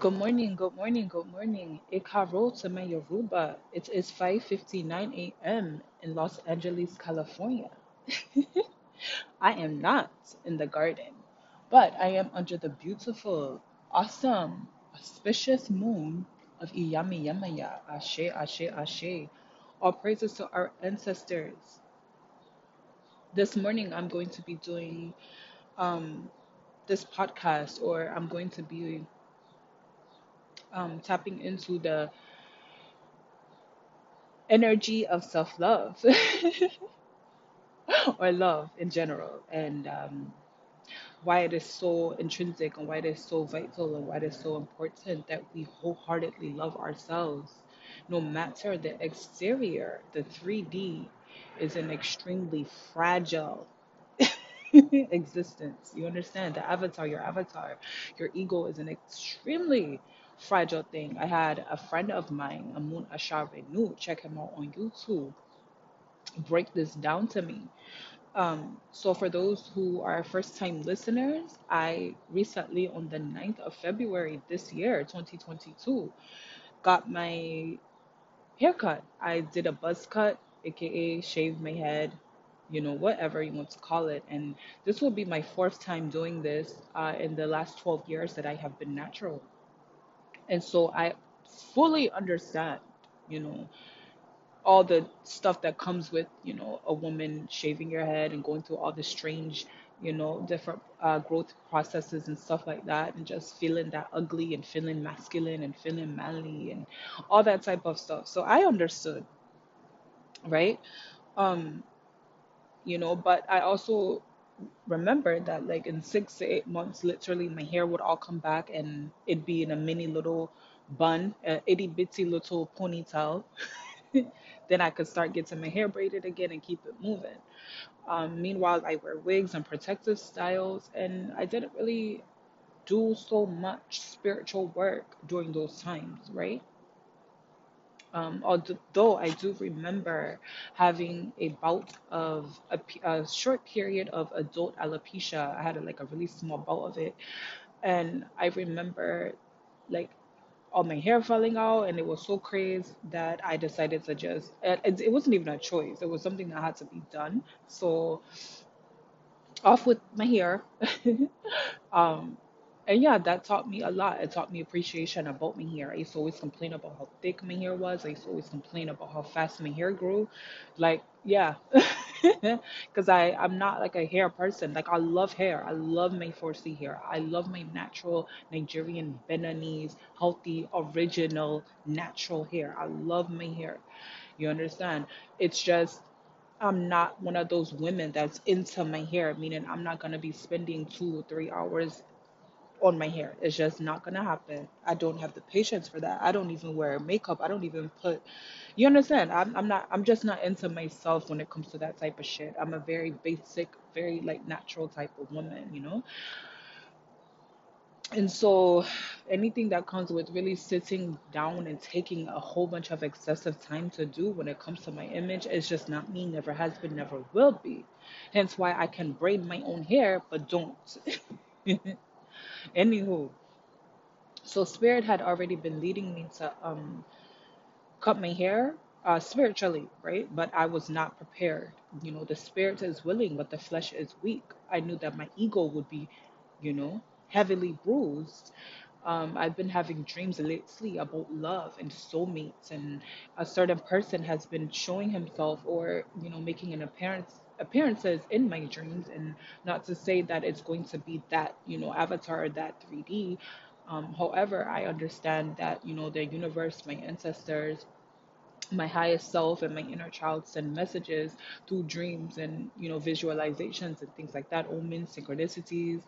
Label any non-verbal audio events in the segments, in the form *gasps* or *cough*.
Good morning, good morning, good morning. Ikaro to my Yoruba. It is 5:59 a.m. in Los Angeles, California. *laughs* I am not in the garden, but I am under the beautiful, awesome, auspicious moon of Iyami Yamaya. Ashe, Ashe, Ashe. All praises to our ancestors. This morning I'm going to be doing um, this podcast, or I'm going to be um, tapping into the energy of self love *laughs* or love in general, and um, why it is so intrinsic and why it is so vital and why it is so important that we wholeheartedly love ourselves. No matter the exterior, the 3D is an extremely fragile *laughs* existence. You understand? The avatar, your avatar, your ego is an extremely fragile thing. I had a friend of mine, Amun Ashare Nu, check him out on YouTube break this down to me. Um, so, for those who are first time listeners, I recently, on the ninth of February this year, 2022, got my haircut. I did a buzz cut, aka shaved my head, you know, whatever you want to call it. And this will be my fourth time doing this uh, in the last 12 years that I have been natural. And so I fully understand, you know, all the stuff that comes with, you know, a woman shaving your head and going through all the strange, you know, different uh, growth processes and stuff like that, and just feeling that ugly and feeling masculine and feeling manly and all that type of stuff. So I understood, right? Um, you know, but I also remember that like in six to eight months, literally my hair would all come back and it'd be in a mini little bun, a itty bitty little ponytail. *laughs* then I could start getting my hair braided again and keep it moving. Um, meanwhile, I wear wigs and protective styles, and I didn't really do so much spiritual work during those times, right? Um, although I do remember having a bout of a, a short period of adult alopecia. I had a, like a really small bout of it, and I remember like all my hair falling out, and it was so crazy that I decided to just. It it wasn't even a choice; it was something that had to be done. So off with my hair. *laughs* um, and yeah, that taught me a lot. It taught me appreciation about my hair. I used to always complain about how thick my hair was. I used to always complain about how fast my hair grew. Like, yeah, *laughs* because I I'm not like a hair person. Like, I love hair. I love my 4C hair. I love my natural Nigerian Beninese, healthy, original, natural hair. I love my hair. You understand? It's just I'm not one of those women that's into my hair, meaning I'm not gonna be spending two or three hours on my hair. It's just not gonna happen. I don't have the patience for that. I don't even wear makeup. I don't even put, you understand? I'm, I'm not, I'm just not into myself when it comes to that type of shit. I'm a very basic, very like natural type of woman, you know? And so anything that comes with really sitting down and taking a whole bunch of excessive time to do when it comes to my image is just not me, never has been, never will be. Hence why I can braid my own hair, but don't. *laughs* Anywho, so spirit had already been leading me to um cut my hair uh spiritually, right? But I was not prepared. You know, the spirit is willing, but the flesh is weak. I knew that my ego would be, you know, heavily bruised. Um, I've been having dreams lately about love and soulmates, and a certain person has been showing himself or, you know, making an appearance appearances in my dreams. And not to say that it's going to be that, you know, avatar that 3D. Um, however, I understand that, you know, the universe, my ancestors, my highest self and my inner child send messages through dreams and you know visualizations and things like that omens synchronicities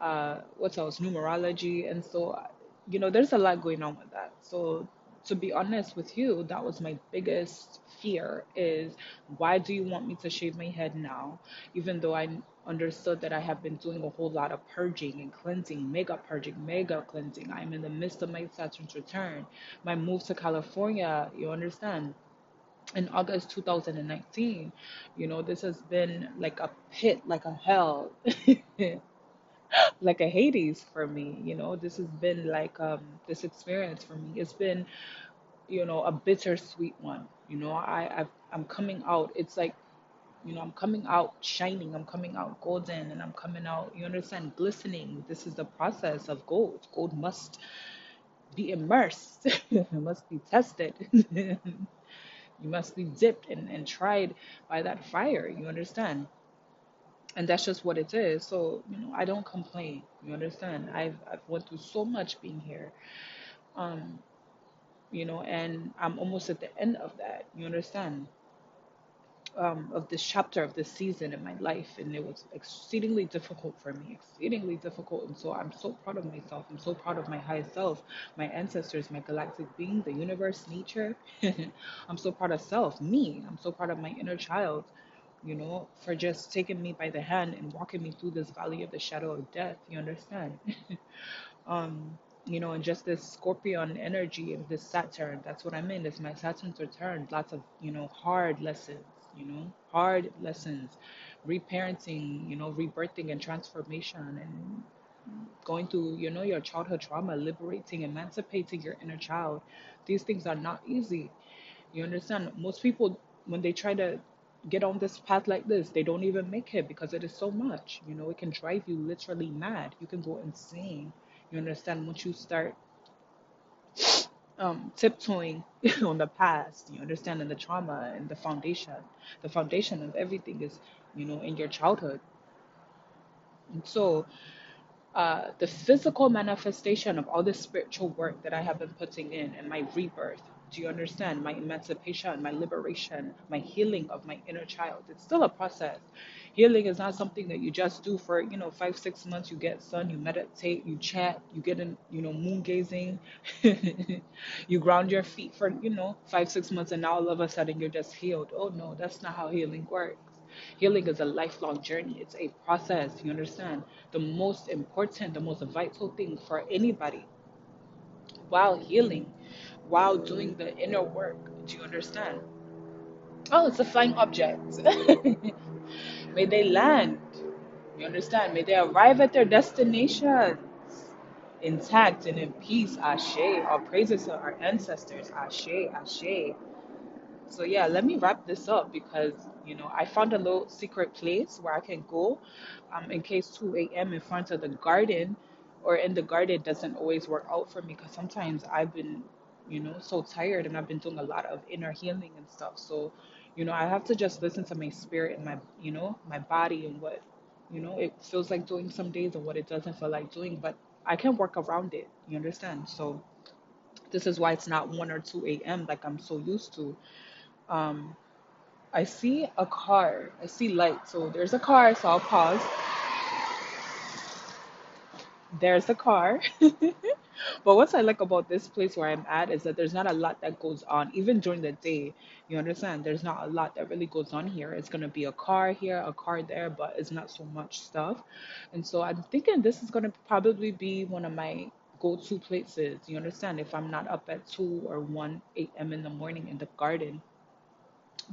uh what else numerology and so you know there's a lot going on with that so to be honest with you that was my biggest fear is why do you want me to shave my head now even though i understood that i have been doing a whole lot of purging and cleansing mega purging mega cleansing i'm in the midst of my saturn's return my move to california you understand in August 2019. You know, this has been like a pit, like a hell. *laughs* *gasps* like a Hades for me. You know, this has been like um this experience for me. It's been, you know, a bittersweet one. You know, I I've, I'm coming out. It's like, you know, I'm coming out shining. I'm coming out golden, and I'm coming out. You understand, glistening. This is the process of gold. Gold must be immersed. *laughs* it must be tested. *laughs* you must be dipped and, and tried by that fire. You understand? And that's just what it is. So you know i don't complain. You understand? I've i've went through so much being here. Um you know and i'm almost at the end of that. You understand? Um of this chapter of this season in my life and it was exceedingly difficult for me exceedingly difficult. And so i'm so proud of myself. I'm so proud of my highest self my ancestors my galactic being the universe nature. *laughs* I'm so proud of self me. I'm so proud of my inner child you know, for just taking me by the hand and walking me through this valley of the shadow of death. You understand? *laughs* um, you know, and just this Scorpion energy of this Saturn. That's what I'm in. It's my Saturn's return. Lots of, you know, hard lessons, you know, hard lessons, reparenting, you know, rebirthing and transformation and going through, you know, your childhood trauma, liberating, emancipating your inner child. These things are not easy. You understand? Most people, when they try to get on this path like this, they don't even make it because it is so much. You know, it can drive you literally mad. You can go insane. You understand? Once you start um, tiptoeing *laughs* on the past, you understand, and the trauma and the foundation. The foundation of everything is, you know, in your childhood. And so, uh, the physical manifestation of all this spiritual work that I have been putting in and my rebirth. Do you understand? My emancipation, my liberation, my healing of my inner child. It's still a process. Healing is not something that you just do for, you know, five, six months. You get sun, you meditate, you chat, you get in, you know, moon gazing. *laughs* you ground your feet for, you know, five, six months, and now all of a sudden you're just healed. Oh, no, that's not how healing works. Healing is a lifelong journey, it's a process. You understand? The most important, the most vital thing for anybody while healing, while doing the inner work. Do you understand? Oh, it's a flying object. *laughs* May they land. You understand? May they arrive at their destinations intact and in peace. Ashe. Our praises to our ancestors. Ashe. Ashe. So yeah, let me wrap this up because you know I found a little secret place where I can go, um, in case 2 a.m. in front of the garden, or in the garden doesn't always work out for me because sometimes I've been, you know, so tired and I've been doing a lot of inner healing and stuff. So, you know, I have to just listen to my spirit and my, you know, my body and what, you know, it feels like doing some days and what it doesn't feel like doing, but I can work around it. You understand? So this is why it's not 1 or 2 a.m. like I'm so used to. Um, I see a car. I see light. So there's a car, so I'll pause. There's a car. *laughs* But what I like about this place where I'm at is that there's not a lot that goes on, even during the day. You understand? There's not a lot that really goes on here. It's gonna be a car here, a car there, but it's not so much stuff. And so I'm thinking this is gonna probably be one of my go-to places. You understand? If I'm not up at 2 or 1 a.m. in the morning in the garden.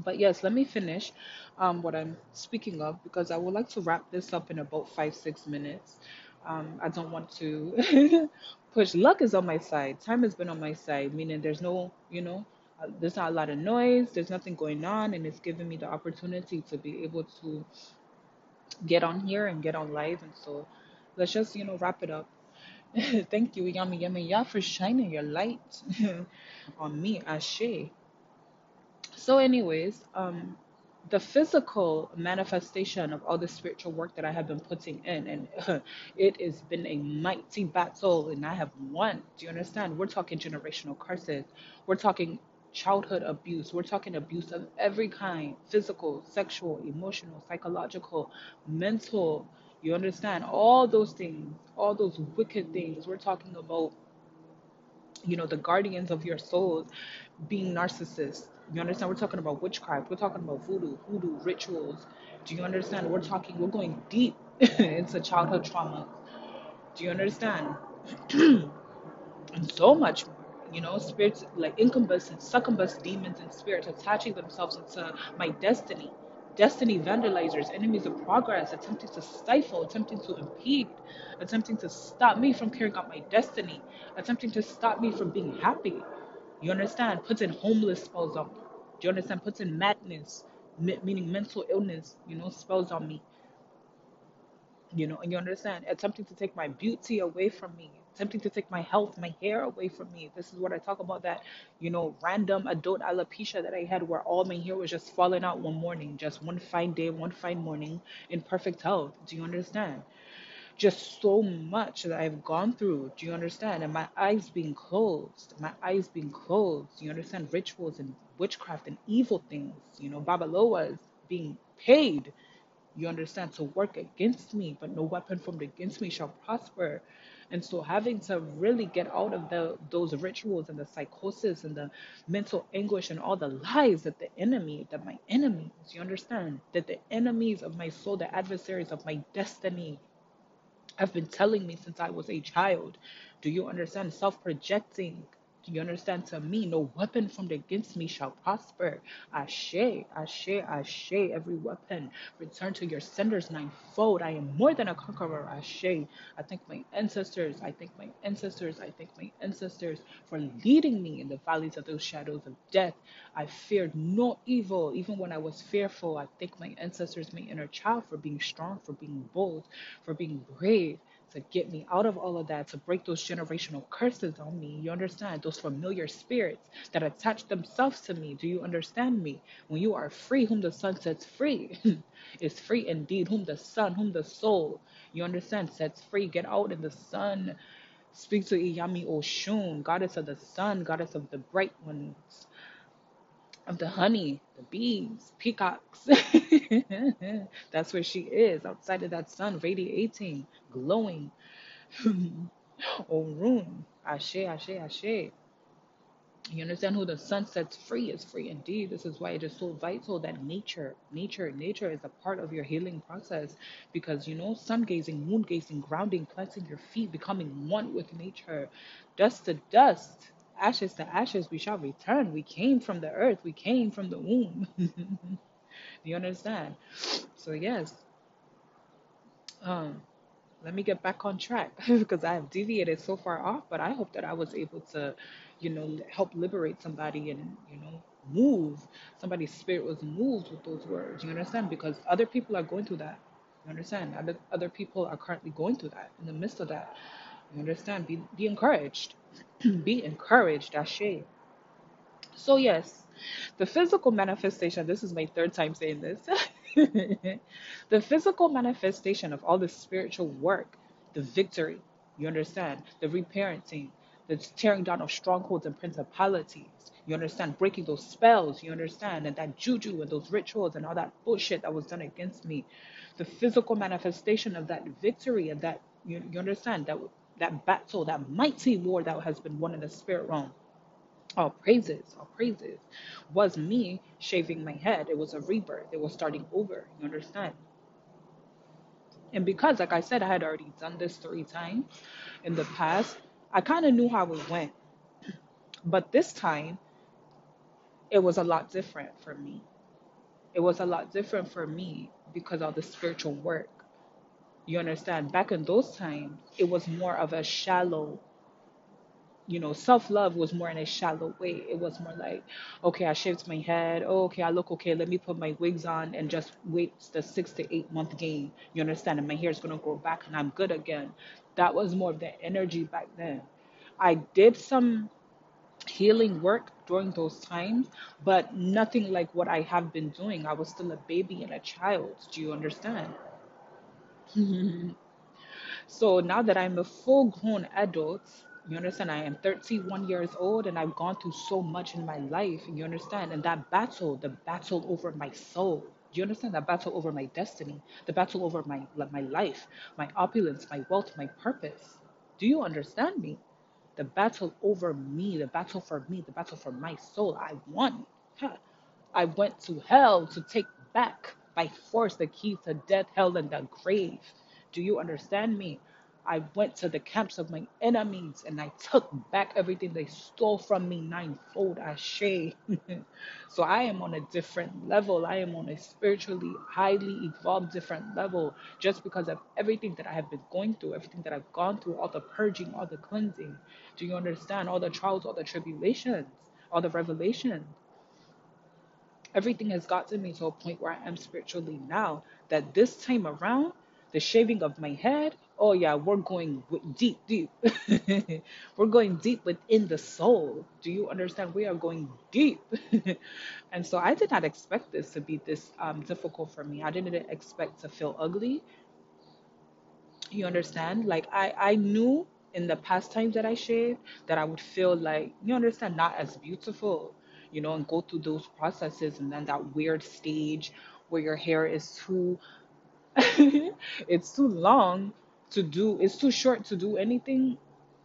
But yes, let me finish um, what I'm speaking of because I would like to wrap this up in about five, six minutes. Um, I don't want to *laughs* push. Luck is on my side. Time has been on my side, meaning there's no, you know, uh, there's not a lot of noise, there's nothing going on, and it's given me the opportunity to be able to get on here and get on live. And so let's just, you know, wrap it up. *laughs* Thank you, Yummy Yummy Ya, for shining your light *laughs* on me, Ashe. So, anyways, um, the physical manifestation of all the spiritual work that I have been putting in, and *laughs* it has been a mighty battle, and I have won. Do you understand? We're talking generational curses. We're talking childhood abuse. We're talking abuse of every kind physical, sexual, emotional, psychological, mental. You understand? All those things, all those wicked things. We're talking about you know, the guardians of your souls being narcissists. You understand? We're talking about witchcraft. We're talking about voodoo, hoodoo, rituals. Do you understand? We're talking, we're going deep *laughs* into childhood trauma. Do you understand? *clears throat* and so much more. You know, spirits like incubus and succubus demons and spirits attaching themselves into my destiny. destiny vandalizers, enemies of progress, attempting to stifle, attempting to impede, attempting to stop me from carrying out my destiny, attempting to stop me from being happy. You understand? Putting homeless spells on. Do you understand? Puts in madness, meaning mental illness, you know, spells on me you know, and you understand, attempting to take my beauty away from me, attempting to take my health, my hair away from me. This is what I talk about that, you know, random adult alopecia that I had where all my hair was just falling out one morning, just one fine day, one fine morning in perfect health. Do you understand? Just so much that I've gone through. Do you understand? And my eyes being closed, my eyes being closed. You understand? Rituals and witchcraft and evil things, you know, Babalawos being paid you understand, to work against me, but no weapon formed against me shall prosper. And so having to really get out of the those rituals and the psychosis and the mental anguish and all the lies that the enemy, that my enemies, you understand, that the enemies of my soul, the adversaries of my destiny have been telling me since I was a child. Do you understand? Self projecting you understand? To me, no weapon formed against me shall prosper. Ashe, ashe, ashe, every weapon return to your senders ninefold. I am more than a conqueror. Ashe. I thank my ancestors. I thank my ancestors. I thank my ancestors for leading me in the valleys of those shadows of death. I feared no evil, even when I was fearful. I thank my ancestors, my inner child, for being strong, for being bold, for being brave to get me out of all of that, to break those generational curses on me. You understand? Those familiar spirits that attach themselves to me. Do you understand me? When you are free, whom the Son sets free *laughs* is free indeed. Whom the Son, whom the soul, you understand, sets free. Get out in the sun. Speak to Iyami Oshun, goddess of the sun, goddess of the bright ones of the honey, the bees, peacocks. *laughs* That's where she is, outside of that sun, radiating, glowing. *laughs* Orun, Ashe, Ashe, Ashe. You understand who the sun sets free is free indeed. This is why it is so vital that nature, nature, nature is a part of your healing process because you know, sun gazing, moon gazing, grounding, planting your feet, becoming one with nature, dust to dust ashes to ashes we shall return. We came from the earth, we came from the womb. *laughs* You understand? So yes. Um let me get back on track *laughs* because I have deviated so far off, but I hope that I was able to, you know, help liberate somebody and, you know, move. Somebody's spirit was moved with those words. You understand? Because other people are going through that. You understand? Other other people are currently going through that in the midst of that. You understand? Be be encouraged. *clears throat* be encouraged, Ashe. So yes, the physical manifestation, this is my third time saying this. *laughs* *laughs* the physical manifestation of all the spiritual work, the victory, you understand, the reparenting, the tearing down of strongholds and principalities. You understand, breaking those spells, you understand, and that juju and those rituals and all that bullshit that was done against me. The physical manifestation of that victory and that you, you understand that that battle, that mighty war that has been won in the spirit realm. All praises, all praises, was me shaving my head. It was a rebirth. It was starting over. You understand? And because, like I said, I had already done this three times in the past, I kind of knew how it went. But this time, it was a lot different for me. It was a lot different for me because of the spiritual work. You understand? Back in those times, it was more of a shallow, you know, self love was more in a shallow way. It was more like, okay, I shaved my head. Oh, okay, I look okay. Let me put my wigs on and just wait the six to eight month game. You understand? And my hair is going to grow back and I'm good again. That was more of the energy back then. I did some healing work during those times, but nothing like what I have been doing. I was still a baby and a child. Do you understand? *laughs* So now that I'm a full grown adult, you understand, I am 31 years old and I've gone through so much in my life, you understand? And that battle, the battle over my soul, do you understand? That battle over my destiny, the battle over my, my life, my opulence, my wealth, my purpose. Do you understand me? The battle over me, the battle for me, the battle for my soul, I won. Huh. I went to hell to take back by force the keys to death, hell, and the grave. Do you understand me? I went to the camps of my enemies and I took back everything they stole from me ninefold ashe. *laughs* so I am on a different level. I am on a spiritually highly evolved different level just because of everything that I have been going through, everything that I've gone through, all the purging, all the cleansing. Do you understand? All the trials, all the tribulations, all the revelations everything has gotten me to a point where I am spiritually now that this time around, the shaving of my head, oh yeah, we're going deep, deep. *laughs* we're going deep within the soul. Do you understand? We are going deep. *laughs* and so I did not expect this to be this um, difficult for me. I didn't expect to feel ugly. You understand? Like I, I knew in the past times that I shaved that I would feel like, you understand, not as beautiful, you know, and go through those processes and then that weird stage where your hair is too *laughs* it's too long to do it's too short to do anything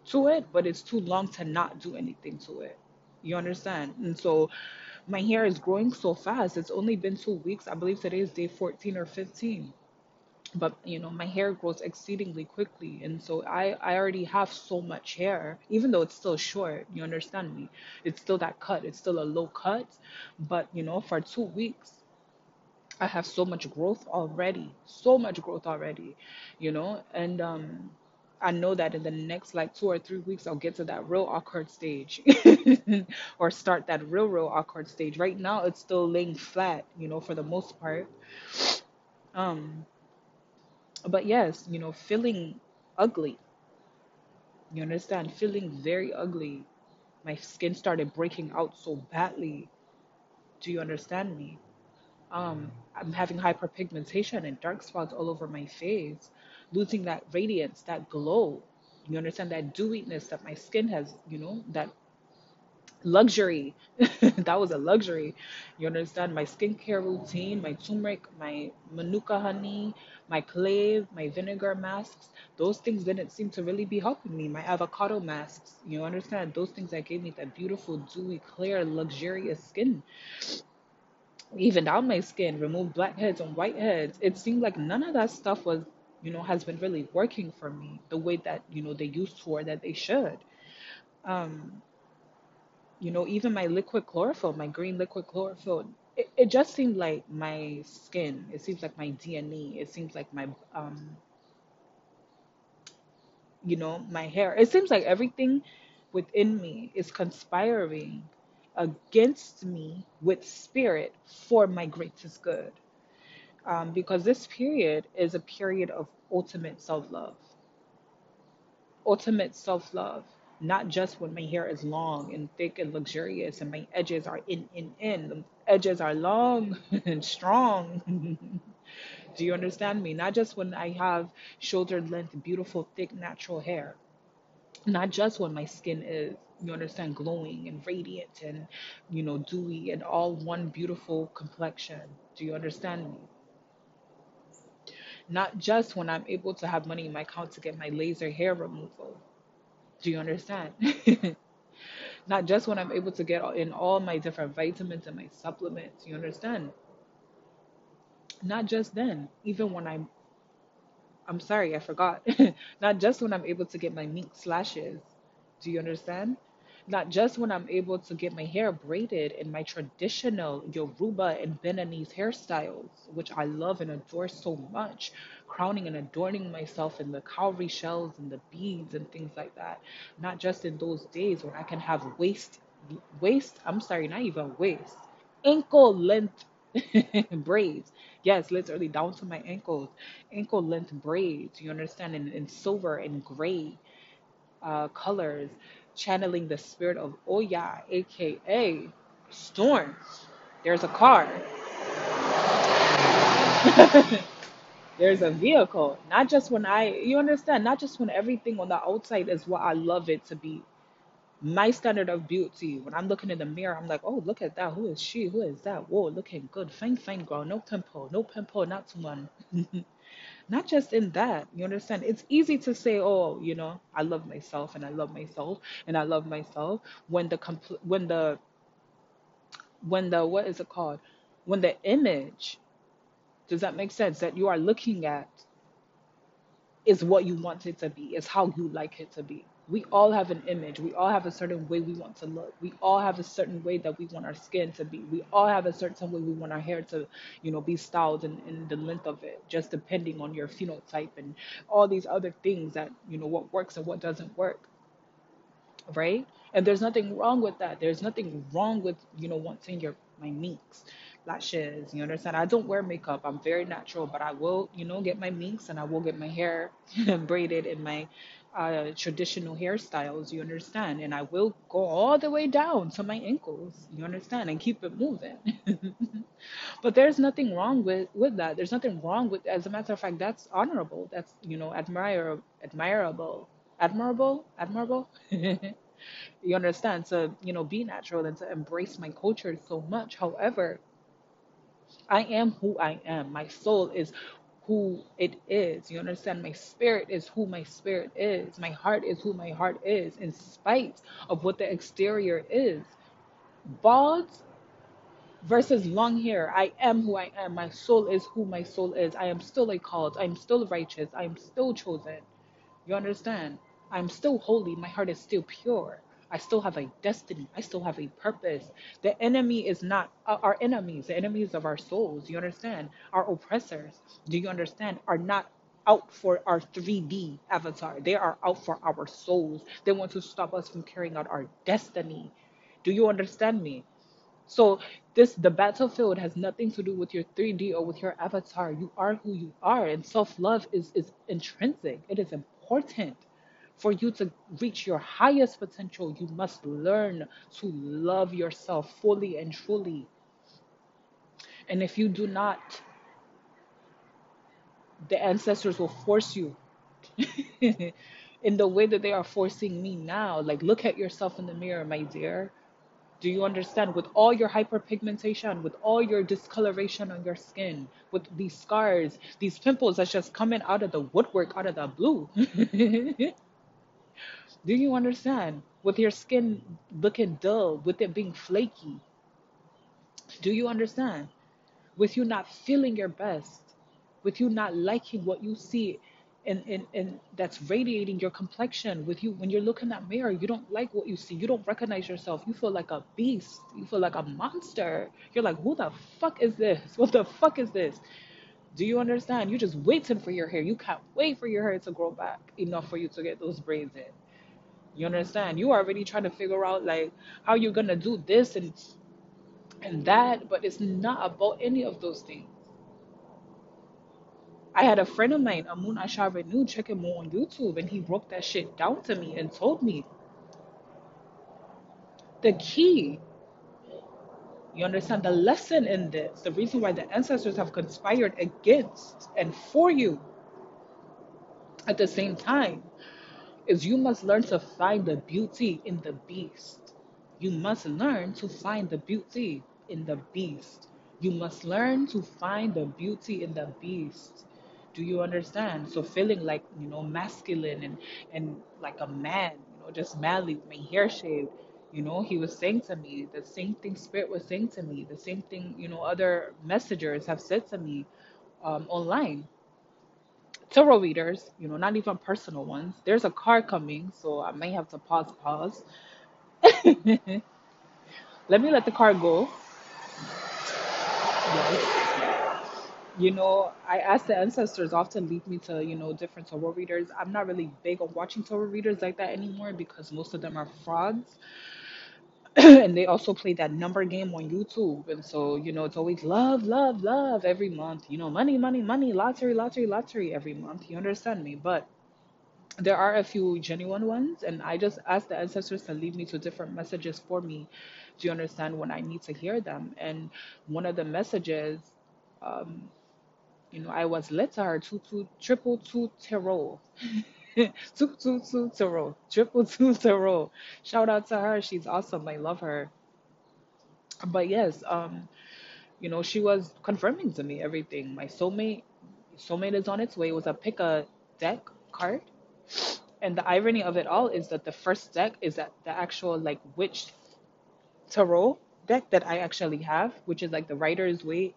to it, but it's too long to not do anything to it. You understand? And so my hair is growing so fast. It's only been two weeks. I believe today is day 14 or 15 but you know my hair grows exceedingly quickly and so i i already have so much hair even though it's still short you understand me it's still that cut it's still a low cut but you know for two weeks i have so much growth already so much growth already you know and um I know that in the next like two or three weeks, I'll get to that real awkward stage *laughs* or start that real, real awkward stage. Right now, it's still laying flat, you know, for the most part. Um, but yes, you know, feeling ugly. You understand? Feeling very ugly. My skin started breaking out so badly. Do you understand me? Um, I'm having hyperpigmentation and dark spots all over my face, losing that radiance, that glow. You understand that dewiness that my skin has, you know, that luxury. *laughs* that was a luxury. You understand? My skincare routine, my turmeric, my manuka honey, my clave, my vinegar masks, those things didn't seem to really be helping me. My avocado masks, you understand? Those things that gave me that beautiful, dewy, clear, luxurious skin. Even down my skin, removed blackheads and whiteheads. It seemed like none of that stuff was, you know, has been really working for me the way that, you know, they used to or that they should. Um, you know, even my liquid chlorophyll, my green liquid chlorophyll, it, it just seemed like my skin. It seems like my DNA. It seems like my, um, you know, my hair. It seems like everything within me is conspiring against me with spirit for my greatest good. Um, because this period is a period of ultimate self love ultimate self love, not just when my hair is long and thick and luxurious and my edges are in, in, in. The edges are long *laughs* and strong. *laughs* Do you understand me? Not just when I have shoulder length, beautiful, thick, natural hair. Not just when my skin is, you understand, glowing and radiant and, you know, dewy and all one beautiful complexion. Do you understand me? Not just when I'm able to have money in my account to get my laser hair removal. Do you understand? *laughs* Not just when I'm able to get in all my different vitamins and my supplements. You understand? Not just then, even when I'm, I'm sorry, I forgot. *laughs* Not just when I'm able to get my mink slashes. Do you understand? Not just when I'm able to get my hair braided in my traditional Yoruba and Beninese hairstyles, which I love and adore so much, crowning and adorning myself in the cowrie shells and the beads and things like that. Not just in those days when I can have waist, waist, I'm sorry, not even waist, ankle length *laughs* braids. Yes, literally down to my ankles. Ankle length braids, you understand, in, in silver and gray uh, colors, channeling the spirit of Oya, aka Storm. There's a car, *laughs* there's a vehicle. Not just when I, you understand, not just when everything on the outside is what I love it to be. My standard of beauty, when I'm looking in the mirror, I'm like, oh, look at that. Who is she? Who is that? Whoa, looking good. Fine, fine, girl. No pimple. No pimple. Not too much. *laughs* not just in that you understand? It's easy to say oh you know i love myself and i love myself and i love myself when the compl- when the when the what is it called? When the image does that make sense? That you are looking at is what you want it to be, is how you like it to be. We all have an image. We all have a certain way we want to look. We all have a certain way that we want our skin to be. We all have a certain way we want our hair to, you know, be styled and, and the length of it, just depending on your phenotype and all these other things that, you know, what works and what doesn't work right? And there's nothing wrong with that. There's nothing wrong with, you know, wanting your my minks, lashes. You understand? I don't wear makeup. I'm very natural, but I will, you know, get my minks and I will get my hair *laughs* braided in my uh, traditional hairstyles. You understand? And I will go all the way down to my ankles. You understand? And keep it moving. *laughs* but there's nothing wrong with with that. There's nothing wrong with. As a matter of fact, that's honorable. That's you know admirable, admirable, admirable, admirable. *laughs* You understand? So, you know, be natural and to embrace my culture so much. However, I am who I am. My soul is who it is. You understand? My spirit is who my spirit is. My heart is who my heart is, in spite of what the exterior is. Bald versus long hair. I am who I am. My soul is who my soul is. I am still a called. I am still righteous. I am still chosen. You understand? I'm still holy. My heart is still pure. I still have a destiny. I still have a purpose. The enemy is not uh, our enemies, the enemies of our souls. You understand? Our oppressors, do you understand? Are not out for our 3D avatar. They are out for our souls. They want to stop us from carrying out our destiny. Do you understand me? So this the battlefield has nothing to do with your 3D or with your avatar. You are who you are, and self-love is is intrinsic. It is important. For you to reach your highest potential, you must learn to love yourself fully and truly. And if you do not, the ancestors will force you *laughs* in the way that they are forcing me now. Like, look at yourself in the mirror, my dear. Do you understand? With all your hyperpigmentation, with all your discoloration on your skin, with these scars, these pimples that's just coming out of the woodwork, out of the blue. *laughs* Do you understand? With your skin looking dull, with it being flaky. Do you understand? With you not feeling your best, with you not liking what you see and, and, and that's radiating your complexion with you when you look in that mirror you don't like what you see. You don't recognize yourself. You feel like a beast. You feel like a monster. You're like who the fuck is this? What the fuck is this? Do you understand? You're just waiting for your hair. You can't wait for your hair to grow back enough for you to get those braids in you understand you already trying to figure out like how you're gonna do this and and that but it's not about any of those things I had a friend of mine, Amun Ashar Renu, check him on YouTube, and he broke that shit down to me and told me the key. You understand the lesson in this, the reason why the ancestors have conspired against and for you at the same time is you must learn to find the beauty in the beast. You must learn to find the beauty in the beast. You must learn to find the beauty in the beast. Do you understand? So feeling like, you know, masculine and and like a man, you know, just manly with my hair shaved. You know, he was saying to me the same thing Spirit was saying to me, the same thing, you know, other messengers have said to me um, online. Tarot readers, you know, not even personal ones. There's a car coming, so I may have to pause, pause. *laughs* Let me let the car go. Yes. You know, I ask the ancestors often lead me to, you know, different tarot readers. I'm not really big on watching tarot readers like that anymore because most of them are frauds. *clears throat* and they also play that number game on YouTube. And so, you know, it's always love, love, love every month. You know, money, money, money, lottery, lottery, lottery every month. You understand me? But there are a few genuine ones, and I just ask the ancestors to lead me to different messages for me. Do you understand when I need to hear them? And one of the messages, um, you know, I was letter two two triple two tarot. *laughs* tarot. Triple two tarot. Shout out to her. She's awesome. I love her. But yes, um, you know, she was confirming to me everything. My soulmate soulmate is on its way. It was a pick a deck card. And the irony of it all is that the first deck is that the actual like witch tarot deck that I actually have, which is like the Rider-Waite.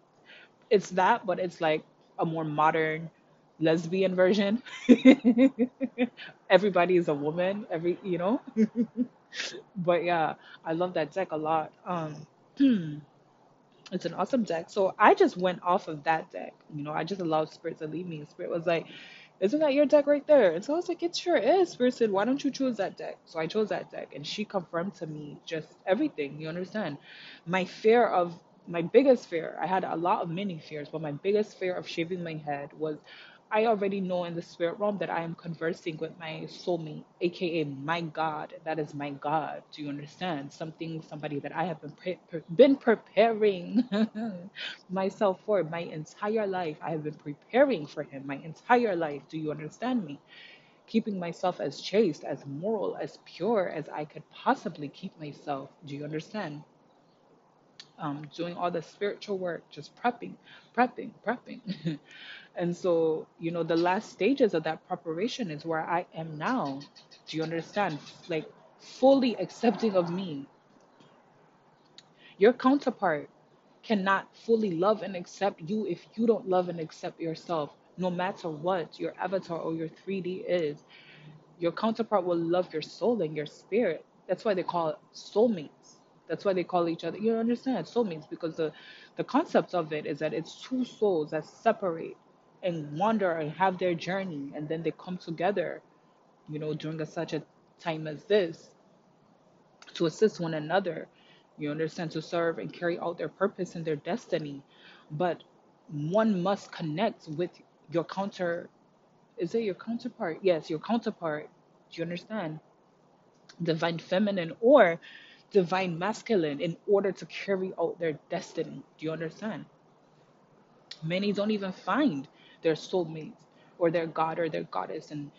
It's that, but it's like a more modern, lesbian version. *laughs* Everybody is a woman, every, you know? *laughs* But yeah, I love that deck a lot. Um, *clears throat* it's an awesome deck. So I just went off of that deck. You know, I just allowed Spirit to lead me. Spirit was like, Isn't that your deck right there? And so I was like, It sure is. Spirit said, Why don't you choose that deck? So I chose that deck. And she confirmed to me just everything. You understand? My fear of, my biggest fear, I had a lot of many fears, but my biggest fear of shaving my head was I already know in the spirit realm that I am conversing with my soulmate, aka my God. That is my God. Do you understand? Something, somebody that I have been pre- pre- been preparing *laughs* myself for my entire life. I have been preparing for him my entire life. Do you understand me? Keeping myself as chaste, as moral, as pure as I could possibly keep myself. Do you understand? Um, doing all the spiritual work, just prepping, prepping, prepping. *laughs* and so, you know, the last stages of that preparation is where I am now. Do you understand? Like fully accepting of me. Your counterpart cannot fully love and accept you if you don't love and accept yourself, no matter what your avatar or your 3D is. Your counterpart will love your soul and your spirit. That's why they call it soulmates. That's why they call each other. You understand soulmates because the the concept of it is that it's two souls that separate and wander and have their journey, and then they come together. You know, during a, such a time as this to assist one another. You understand to serve and carry out their purpose and their destiny, but one must connect with your counter. Is it your counterpart? Yes, your counterpart. Do you understand? divine feminine or divine masculine in order to carry out their destiny. Do you understand? Many don't even find their soulmates or their god or their goddess and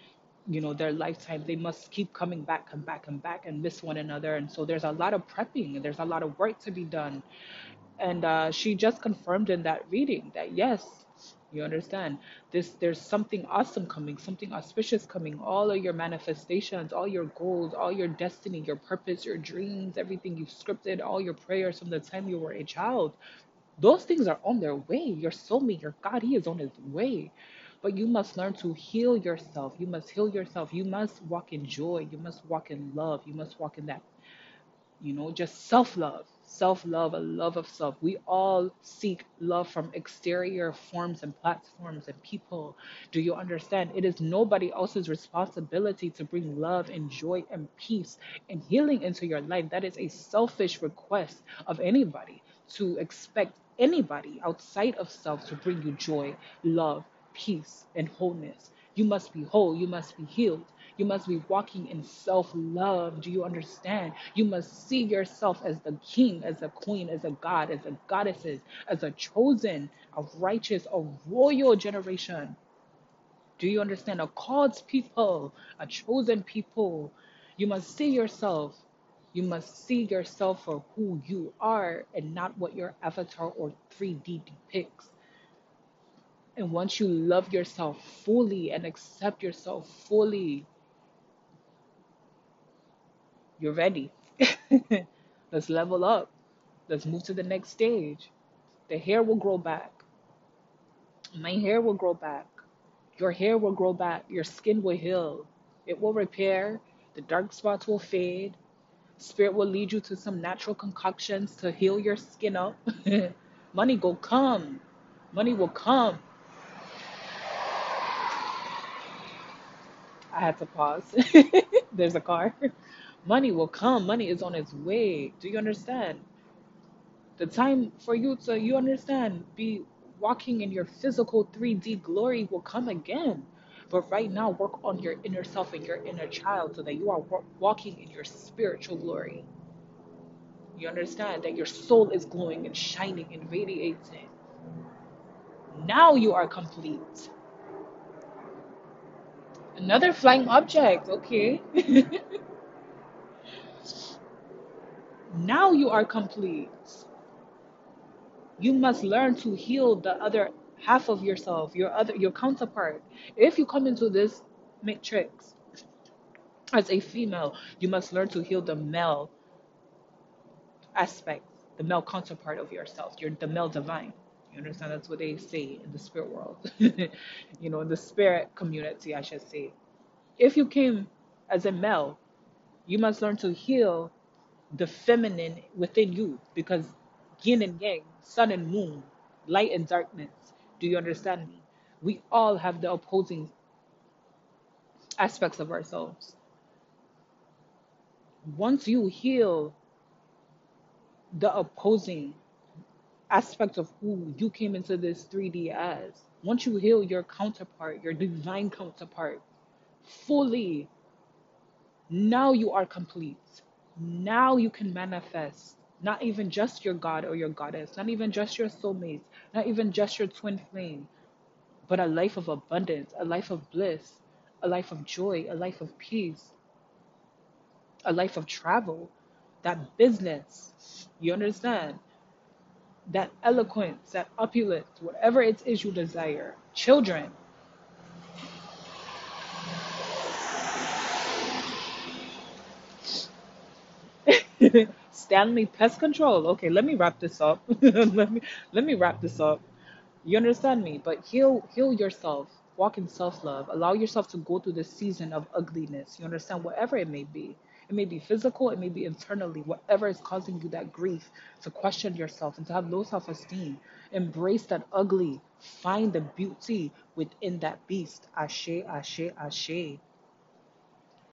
you know their lifetime they must keep coming back and back and back and miss one another and so there's a lot of prepping and there's a lot of work to be done and uh, she just confirmed in that reading that yes you understand? This there's something awesome coming something auspicious coming. All of your manifestations all your goals all your destiny your purpose your dreams everything you've scripted all your prayers from the time you were a child those things are on their way. Your soulmate your god he is on his way. But you must learn to heal yourself. You must heal yourself. You must walk in joy. You must walk in love. You must walk in that you know, just self love, self love, a love of self. We all seek love from exterior forms and platforms and people. Do you understand? It is nobody else's responsibility to bring love and joy and peace and healing into your life. That is a selfish request of anybody to expect anybody outside of self to bring you joy, love, peace, and wholeness. You must be whole. You must be healed. You must be walking in self love. Do you understand? You must see yourself as the king, as a queen, as a god, as a goddesses, as a chosen, a righteous, a royal generation. Do you understand? A called people, a chosen people. You must see yourself. You must see yourself for who you are and not what your avatar or 3D depicts. And once you love yourself fully and accept yourself fully, you're ready. *laughs* Let's level up. Let's move to the next stage. The hair will grow back. My hair will grow back. Your hair will grow back. Your skin will heal. It will repair. The dark spots will fade. Spirit will lead you to some natural concoctions to heal your skin up. *laughs* Money will come. Money will come. I had to pause. *laughs* There's a car. Money will come. Money is on its way. Do you understand? The time for you to, you understand, be walking in your physical 3D glory will come again. But right now, work on your inner self and your inner child so that you are wa- walking in your spiritual glory. You understand that your soul is glowing and shining and radiating. Now you are complete. Another flying object, okay. *laughs* now you are complete. You must learn to heal the other half of yourself, your other your counterpart. If you come into this matrix as a female, you must learn to heal the male aspect, the male counterpart of yourself, your the male divine. You understand? That's what they say in the spirit world. *laughs* you know, in the spirit community, I should say. If you came as a male, you must learn to heal the feminine within you because yin and yang, sun and moon, light and darkness. Do you understand me? We all have the opposing aspects of ourselves. Once you heal the opposing aspect of who you came into this 3D as, once you heal your counterpart, your divine counterpart, fully, now you are complete. Now you can manifest not even just your God or your goddess, not even just your soulmate, not even just your twin flame, but a life of abundance, a life of bliss, a life of joy, a life of peace, a life of travel, that business. You understand? That eloquence, that opulence, whatever it is you desire. Children. *laughs* Stanley Pest Control. Okay, let me wrap this up. *laughs* let me let me wrap this up. You understand me? But heal heal yourself. Walk in self-love. Allow yourself to go through this season of ugliness. You understand? Whatever it may be. It may be physical, it may be internally, whatever is causing you that grief, to question yourself and to have low self esteem. Embrace that ugly. Find the beauty within that beast. Ashe, ashe, ashe.